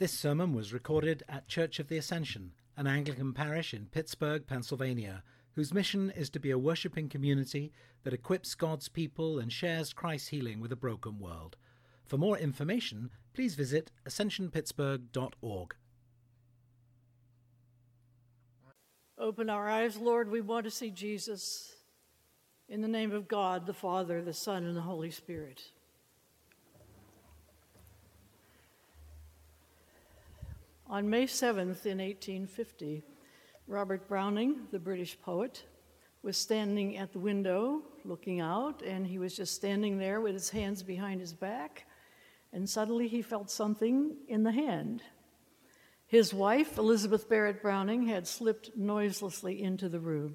This sermon was recorded at Church of the Ascension, an Anglican parish in Pittsburgh, Pennsylvania, whose mission is to be a worshipping community that equips God's people and shares Christ's healing with a broken world. For more information, please visit ascensionpittsburgh.org. Open our eyes, Lord. We want to see Jesus. In the name of God, the Father, the Son, and the Holy Spirit. On May 7th, in 1850, Robert Browning, the British poet, was standing at the window looking out, and he was just standing there with his hands behind his back, and suddenly he felt something in the hand. His wife, Elizabeth Barrett Browning, had slipped noiselessly into the room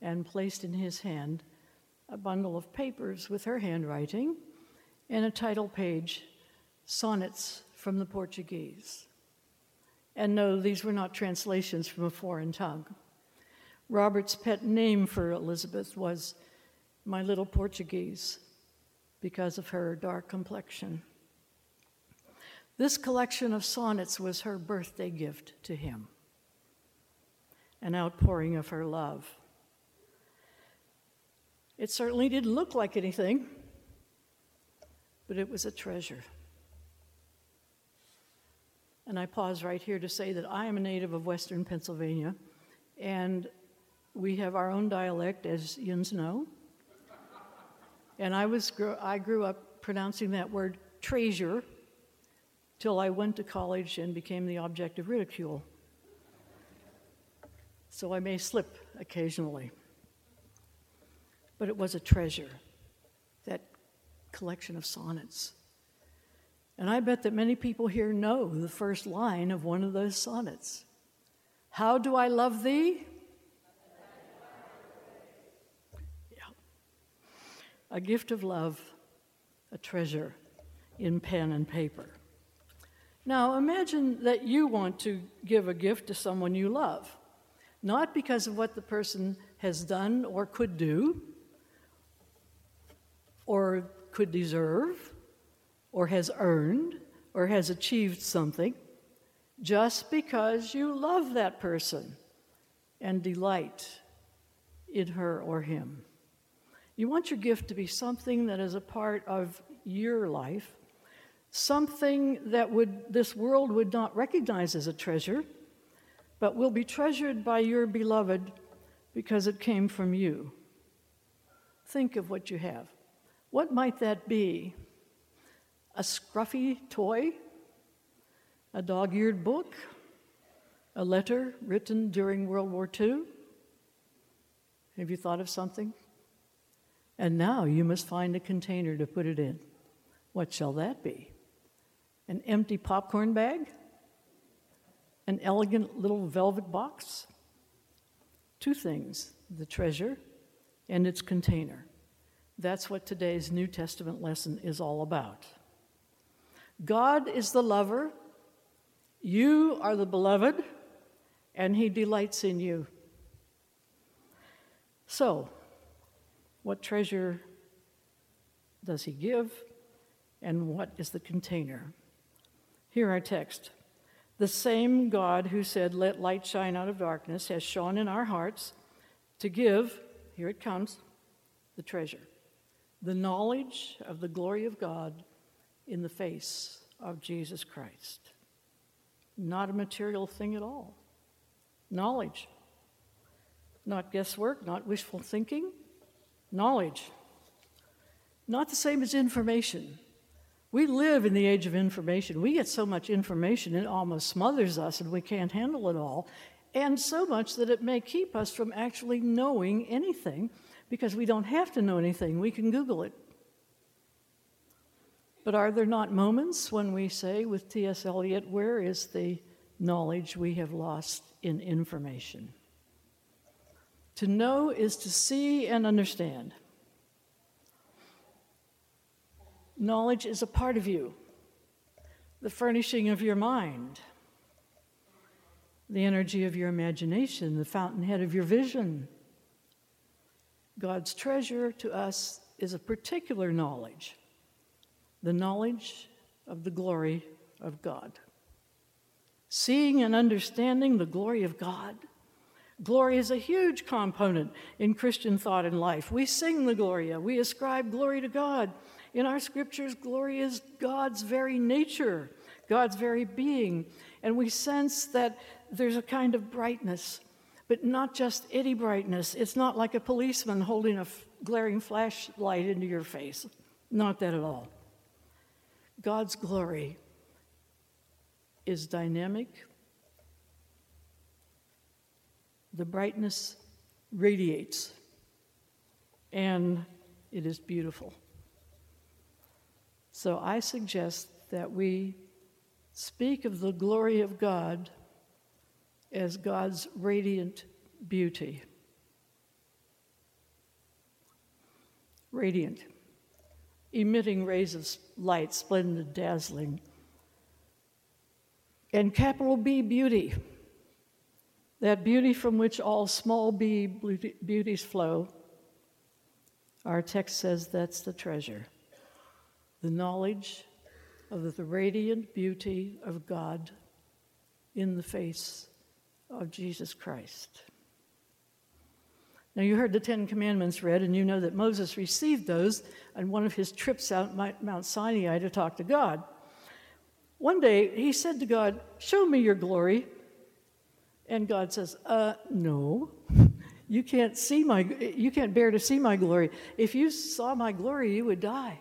and placed in his hand a bundle of papers with her handwriting and a title page, Sonnets from the Portuguese. And no, these were not translations from a foreign tongue. Robert's pet name for Elizabeth was My Little Portuguese because of her dark complexion. This collection of sonnets was her birthday gift to him, an outpouring of her love. It certainly didn't look like anything, but it was a treasure. And I pause right here to say that I am a native of Western Pennsylvania, and we have our own dialect, as yins know. And I, was, I grew up pronouncing that word treasure till I went to college and became the object of ridicule. So I may slip occasionally. But it was a treasure, that collection of sonnets. And I bet that many people here know the first line of one of those sonnets How do I love thee? Yeah. A gift of love, a treasure in pen and paper. Now imagine that you want to give a gift to someone you love, not because of what the person has done or could do or could deserve or has earned or has achieved something just because you love that person and delight in her or him. You want your gift to be something that is a part of your life, something that would this world would not recognize as a treasure, but will be treasured by your beloved because it came from you. Think of what you have. What might that be? A scruffy toy, a dog eared book, a letter written during World War II? Have you thought of something? And now you must find a container to put it in. What shall that be? An empty popcorn bag? An elegant little velvet box? Two things the treasure and its container. That's what today's New Testament lesson is all about. God is the lover, you are the beloved, and He delights in you. So, what treasure does He give, and what is the container? Hear our text. The same God who said, Let light shine out of darkness, has shone in our hearts to give, here it comes, the treasure, the knowledge of the glory of God in the face of Jesus Christ. Not a material thing at all. Knowledge. Not guesswork, not wishful thinking. Knowledge. Not the same as information. We live in the age of information. We get so much information, it almost smothers us and we can't handle it all. And so much that it may keep us from actually knowing anything because we don't have to know anything. We can Google it. But are there not moments when we say with T.S. Eliot, where is the knowledge we have lost in information? To know is to see and understand. Knowledge is a part of you, the furnishing of your mind, the energy of your imagination, the fountainhead of your vision. God's treasure to us is a particular knowledge the knowledge of the glory of God. seeing and understanding the glory of God. Glory is a huge component in Christian thought and life. We sing the Gloria, we ascribe glory to God. In our scriptures, glory is God's very nature, God's very being. And we sense that there's a kind of brightness, but not just itty brightness. It's not like a policeman holding a f- glaring flashlight into your face. Not that at all. God's glory is dynamic. The brightness radiates, and it is beautiful. So I suggest that we speak of the glory of God as God's radiant beauty. Radiant, emitting rays of light, splendid, dazzling. And capital B beauty, that beauty from which all small b beauties flow. Our text says that's the treasure the knowledge of the radiant beauty of God in the face of Jesus Christ. Now, you heard the Ten Commandments read, and you know that Moses received those on one of his trips out Mount Sinai to talk to God. One day, he said to God, Show me your glory. And God says, Uh, no. You can't see my, you can't bear to see my glory. If you saw my glory, you would die.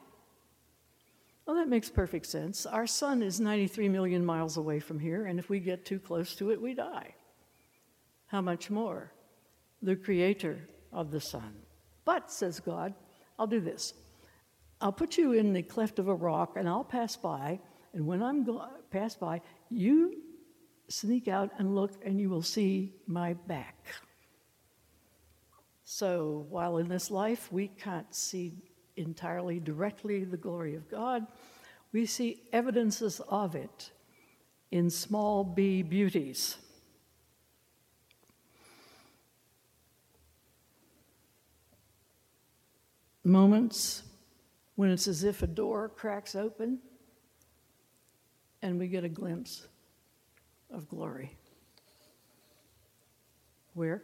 Well, that makes perfect sense. Our sun is 93 million miles away from here, and if we get too close to it, we die. How much more? The creator of the sun. But, says God, I'll do this. I'll put you in the cleft of a rock, and I'll pass by, and when I'm go- pass by, you sneak out and look, and you will see my back. So, while in this life we can't see entirely directly the glory of God, we see evidences of it in small b beauties. Moments when it's as if a door cracks open and we get a glimpse of glory. Where?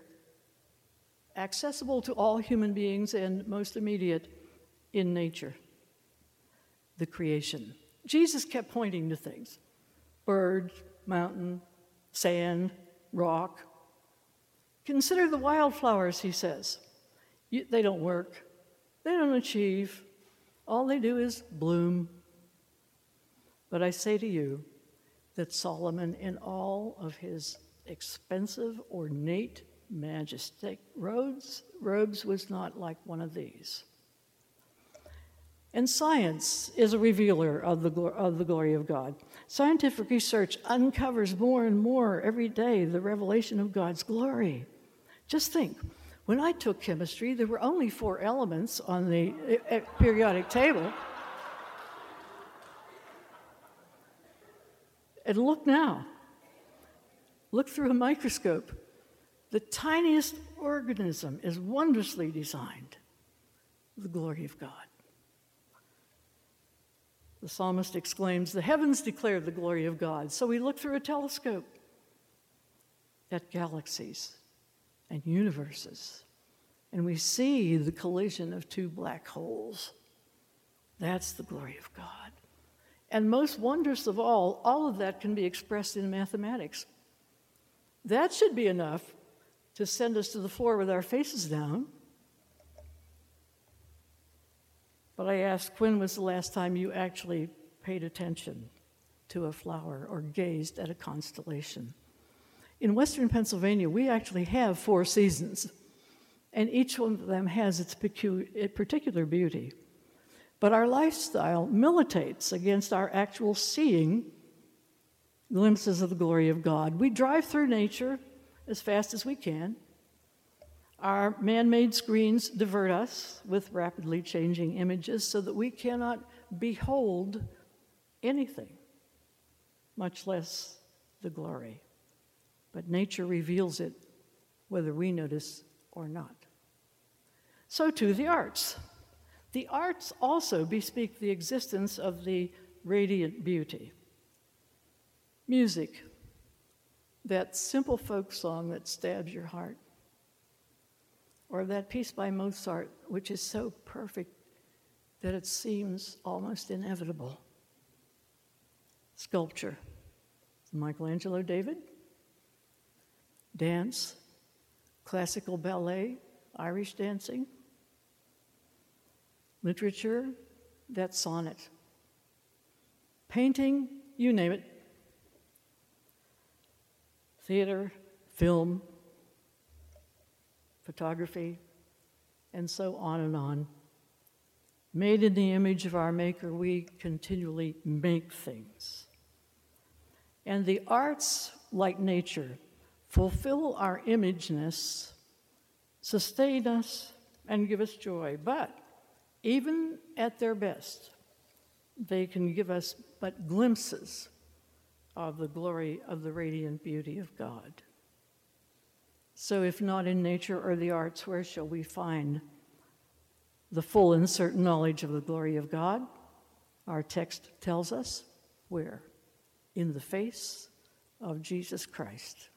Accessible to all human beings and most immediate in nature, the creation. Jesus kept pointing to things bird, mountain, sand, rock. Consider the wildflowers, he says. You, they don't work, they don't achieve. All they do is bloom. But I say to you that Solomon, in all of his expensive, ornate, majestic robes, robes was not like one of these. And science is a revealer of the, of the glory of God. Scientific research uncovers more and more every day the revelation of God's glory. Just think when I took chemistry, there were only four elements on the eh, eh, periodic table. And look now. Look through a microscope. The tiniest organism is wondrously designed. The glory of God. The psalmist exclaims, The heavens declare the glory of God. So we look through a telescope at galaxies and universes, and we see the collision of two black holes. That's the glory of God. And most wondrous of all, all of that can be expressed in mathematics. That should be enough to send us to the floor with our faces down But I asked, when was the last time you actually paid attention to a flower or gazed at a constellation? In Western Pennsylvania, we actually have four seasons, and each one of them has its particular beauty. But our lifestyle militates against our actual seeing glimpses of the glory of God. We drive through nature as fast as we can. Our man made screens divert us with rapidly changing images so that we cannot behold anything, much less the glory. But nature reveals it whether we notice or not. So, too, the arts. The arts also bespeak the existence of the radiant beauty. Music, that simple folk song that stabs your heart, or that piece by Mozart, which is so perfect that it seems almost inevitable. Sculpture, Michelangelo David. Dance, classical ballet, Irish dancing. Literature, that sonnet. Painting, you name it. Theater, film, photography, and so on and on. Made in the image of our Maker, we continually make things. And the arts, like nature, fulfill our imageness, sustain us, and give us joy. But even at their best, they can give us but glimpses of the glory of the radiant beauty of God. So, if not in nature or the arts, where shall we find the full and certain knowledge of the glory of God? Our text tells us where? In the face of Jesus Christ.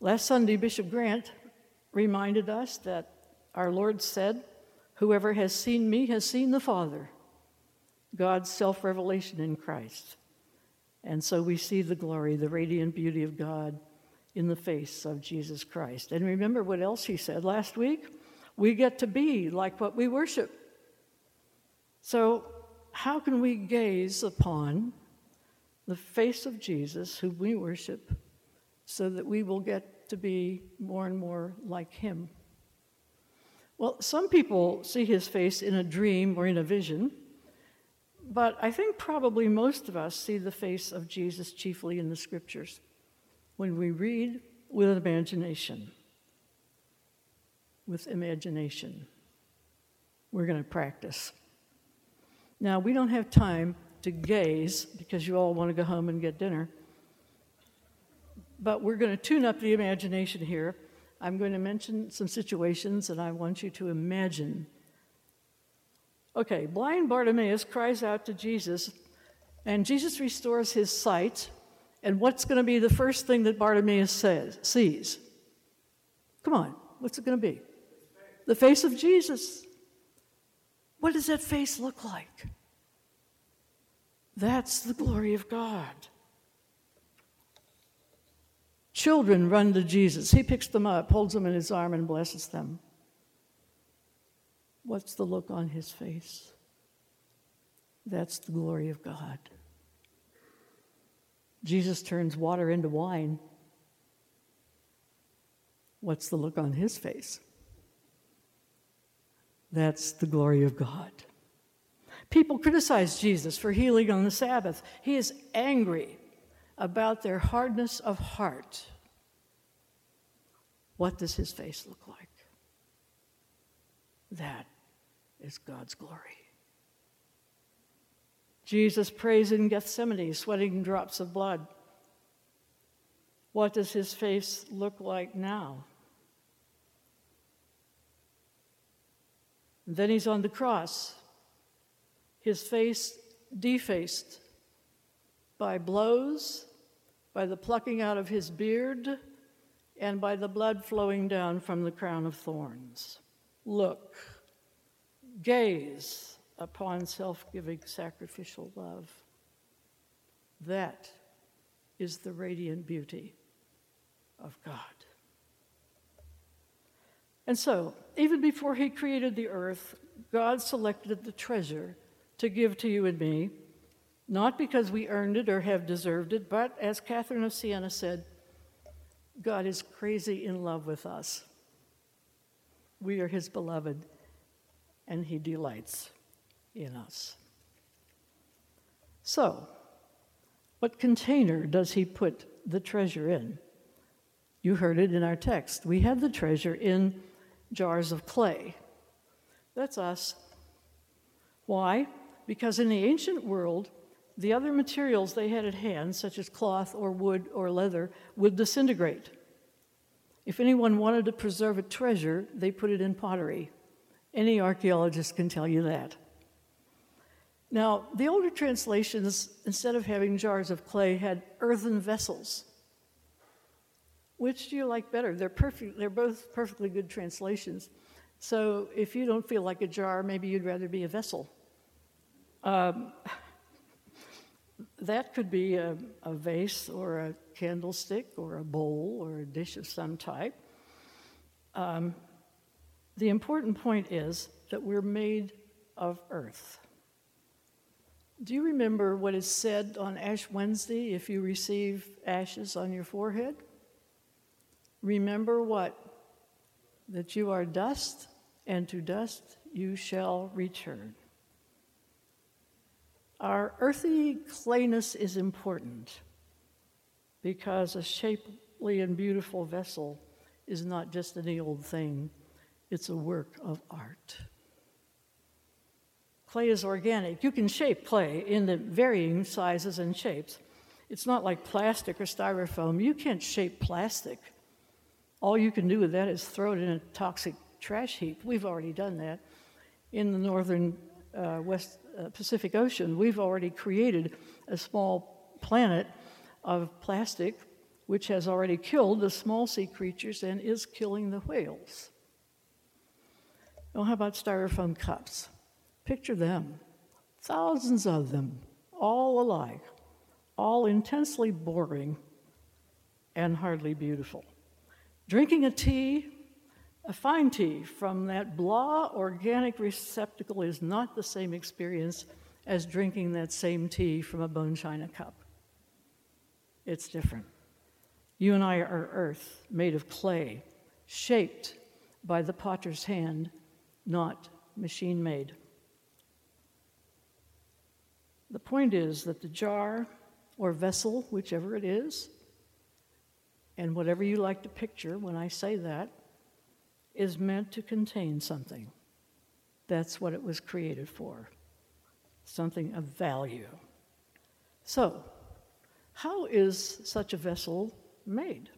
Last Sunday, Bishop Grant reminded us that our Lord said, Whoever has seen me has seen the Father, God's self revelation in Christ. And so we see the glory, the radiant beauty of God in the face of Jesus Christ. And remember what else he said last week? We get to be like what we worship. So, how can we gaze upon the face of Jesus, whom we worship, so that we will get to be more and more like him? Well, some people see his face in a dream or in a vision, but I think probably most of us see the face of Jesus chiefly in the scriptures when we read with imagination. With imagination. We're going to practice. Now, we don't have time to gaze because you all want to go home and get dinner. But we're going to tune up the imagination here. I'm going to mention some situations and I want you to imagine. Okay, blind Bartimaeus cries out to Jesus, and Jesus restores his sight and what's going to be the first thing that Bartimaeus says, sees? Come on, what's it going to be? The face of Jesus. What does that face look like? That's the glory of God. Children run to Jesus. He picks them up, holds them in his arm, and blesses them. What's the look on his face? That's the glory of God. Jesus turns water into wine. What's the look on his face? That's the glory of God. People criticize Jesus for healing on the Sabbath. He is angry about their hardness of heart. What does his face look like? That is God's glory. Jesus prays in Gethsemane, sweating drops of blood. What does his face look like now? And then he's on the cross, his face defaced by blows, by the plucking out of his beard, and by the blood flowing down from the crown of thorns. Look, gaze upon self giving sacrificial love. That is the radiant beauty of God. And so, even before He created the earth, God selected the treasure to give to you and me, not because we earned it or have deserved it, but as Catherine of Siena said, God is crazy in love with us. We are His beloved, and He delights in us. So, what container does he put the treasure in? You heard it in our text. We had the treasure in jars of clay. That's us. Why? Because in the ancient world, the other materials they had at hand, such as cloth or wood or leather, would disintegrate. If anyone wanted to preserve a treasure, they put it in pottery. Any archaeologist can tell you that. Now, the older translations, instead of having jars of clay, had earthen vessels Which do you like better? They're perfect. They're both perfectly good translations. So if you don't feel like a jar, maybe you'd rather be a vessel. Um, that could be a, a, vase or a candlestick or a bowl or a dish of some type. Um, the important point is that we're made of earth. Do you remember what is said on Ash Wednesday if you receive ashes on your forehead? Remember what? That you are dust, and to dust you shall return. Our earthy clayness is important because a shapely and beautiful vessel is not just any old thing, it's a work of art. Clay is organic. You can shape clay in the varying sizes and shapes. It's not like plastic or styrofoam. You can't shape plastic. All you can do with that is throw it in a toxic trash heap. We've already done that. In the northern uh, West uh, Pacific Ocean, we've already created a small planet of plastic which has already killed the small sea creatures and is killing the whales. Well, how about styrofoam cups? Picture them thousands of them, all alike, all intensely boring and hardly beautiful. Drinking a tea, a fine tea from that blah organic receptacle is not the same experience as drinking that same tea from a bone china cup. It's different. You and I are earth made of clay, shaped by the potter's hand, not machine made. The point is that the jar or vessel, whichever it is, and whatever you like to picture when I say that, is meant to contain something. That's what it was created for something of value. So, how is such a vessel made?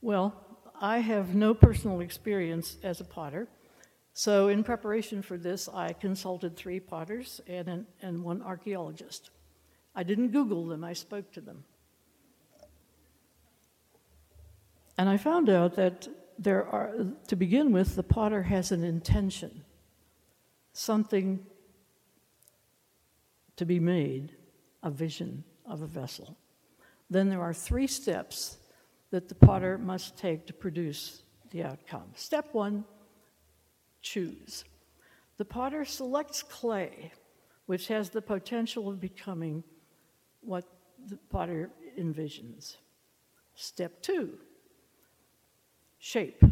Well, I have no personal experience as a potter, so in preparation for this, I consulted three potters and, an, and one archaeologist. I didn't Google them, I spoke to them. And I found out that there are, to begin with, the potter has an intention, something to be made, a vision of a vessel. Then there are three steps that the potter must take to produce the outcome. Step one choose. The potter selects clay, which has the potential of becoming what the potter envisions. Step two shape.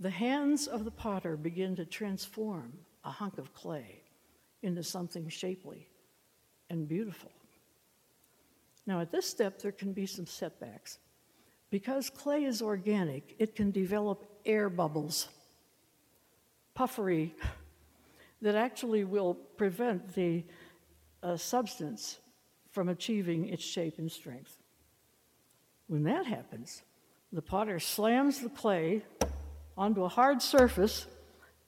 The hands of the potter begin to transform a hunk of clay into something shapely and beautiful. Now, at this step, there can be some setbacks. Because clay is organic, it can develop air bubbles, puffery, that actually will prevent the uh, substance from achieving its shape and strength. When that happens, the potter slams the clay onto a hard surface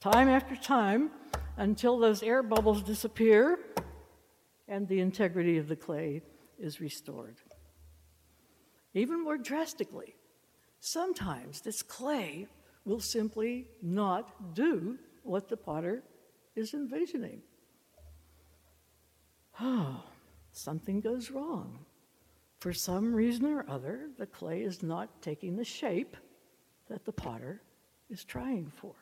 time after time until those air bubbles disappear and the integrity of the clay is restored. Even more drastically, sometimes this clay will simply not do what the potter is envisioning. Oh, something goes wrong. For some reason or other, the clay is not taking the shape that the potter is trying for.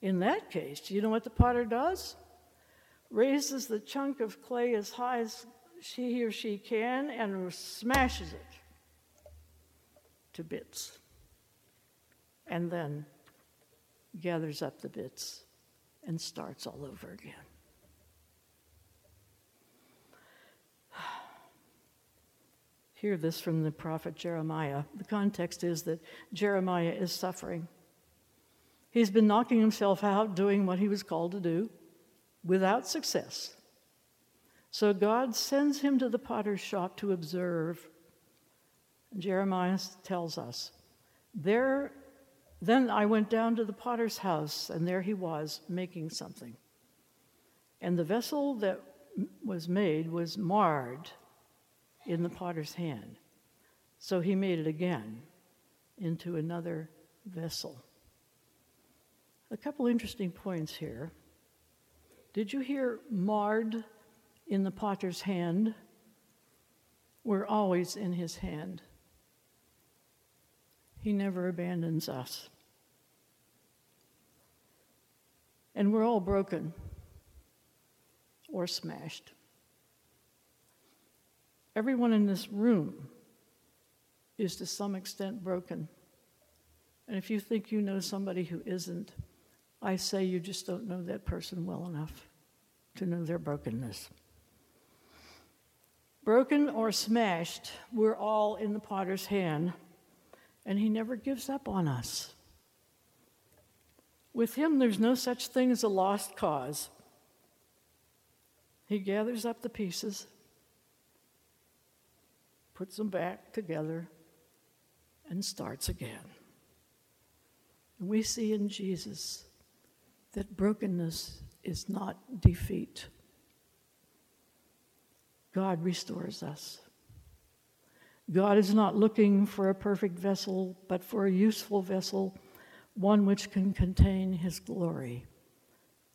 In that case, do you know what the potter does? Raises the chunk of clay as high as she or she can and smashes it to bits. And then gathers up the bits and starts all over again. Hear this from the prophet Jeremiah. The context is that Jeremiah is suffering. He's been knocking himself out doing what he was called to do without success. So God sends him to the potter's shop to observe. Jeremiah tells us, There, then I went down to the potter's house, and there he was making something. And the vessel that was made was marred in the potter's hand. So he made it again into another vessel. A couple interesting points here. Did you hear marred in the potter's hand? We're always in his hand. He never abandons us. And we're all broken or smashed. Everyone in this room is to some extent broken. And if you think you know somebody who isn't, I say you just don't know that person well enough to know their brokenness. Broken or smashed, we're all in the potter's hand, and he never gives up on us. With him, there's no such thing as a lost cause. He gathers up the pieces, puts them back together, and starts again. And we see in Jesus that brokenness is not defeat. God restores us. God is not looking for a perfect vessel, but for a useful vessel, one which can contain His glory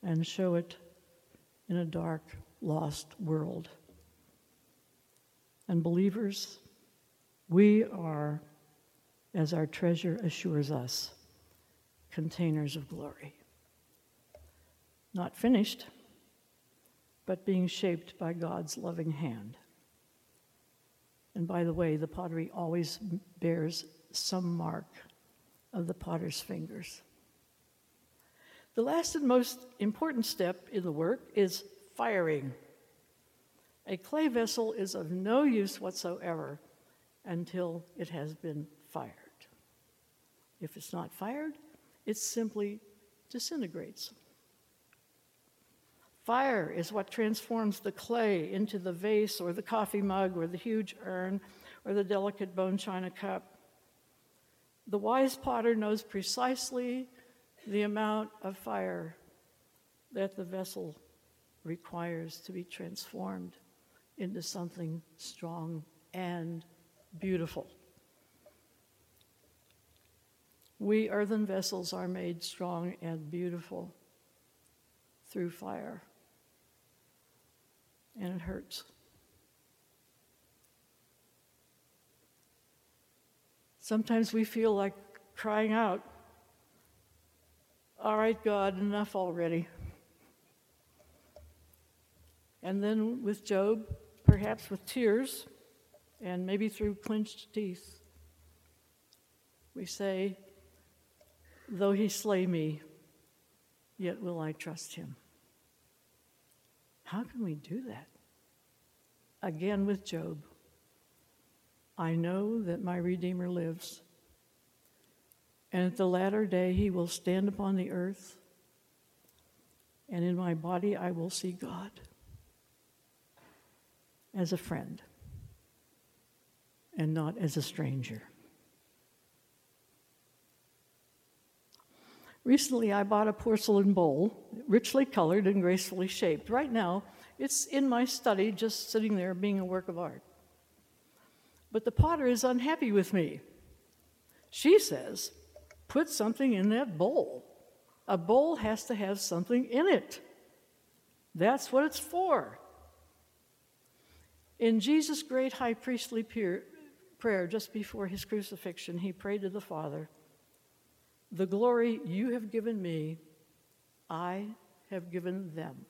and show it in a dark, lost world. And believers, we are, as our treasure assures us, containers of glory. Not finished, but being shaped by God's loving hand. And by the way, the pottery always bears some mark of the potter's fingers. The last and most important step in the work is firing. A clay vessel is of no use whatsoever until it has been fired. If it's not fired, it simply disintegrates. Fire is what transforms the clay into the vase or the coffee mug or the huge urn or the delicate bone china cup. The wise potter knows precisely the amount of fire that the vessel requires to be transformed into something strong and beautiful. We earthen vessels are made strong and beautiful through fire and it hurts. Sometimes we feel like crying out, All right, God, enough already. And then with Job, perhaps with tears, and maybe through clenched teeth, we say, Though he slay me, yet will I trust him. How can we do that? Again, with Job, I know that my Redeemer lives, and at the latter day he will stand upon the earth, and in my body I will see God as a friend and not as a stranger. Recently, I bought a porcelain bowl, richly colored and gracefully shaped. Right now, it's in my study, just sitting there being a work of art. But the potter is unhappy with me. She says, Put something in that bowl. A bowl has to have something in it. That's what it's for. In Jesus' great high priestly prayer just before his crucifixion, he prayed to the Father. The glory you have given me, I have given them.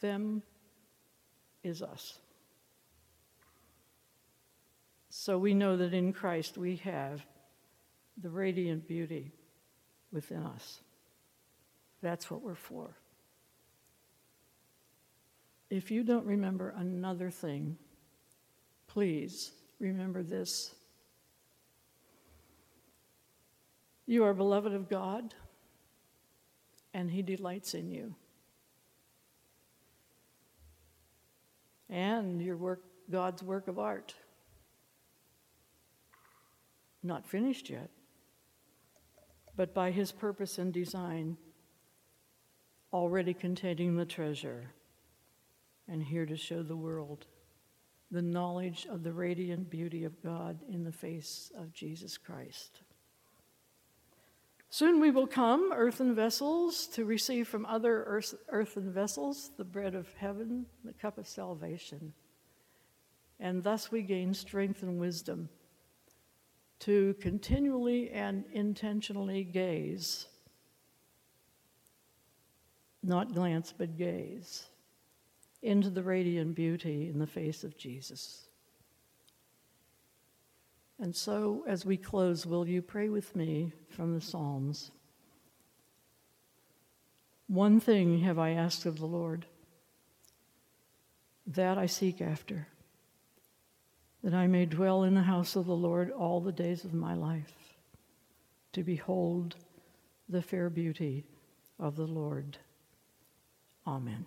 Them is us. So we know that in Christ we have the radiant beauty within us. That's what we're for. If you don't remember another thing, please remember this. You are beloved of God, and He delights in you. And your work, God's work of art. Not finished yet, but by His purpose and design, already containing the treasure, and here to show the world the knowledge of the radiant beauty of God in the face of Jesus Christ. Soon we will come, earthen vessels, to receive from other earth, earthen vessels the bread of heaven, the cup of salvation. And thus we gain strength and wisdom to continually and intentionally gaze, not glance, but gaze, into the radiant beauty in the face of Jesus. And so, as we close, will you pray with me from the Psalms? One thing have I asked of the Lord, that I seek after, that I may dwell in the house of the Lord all the days of my life, to behold the fair beauty of the Lord. Amen.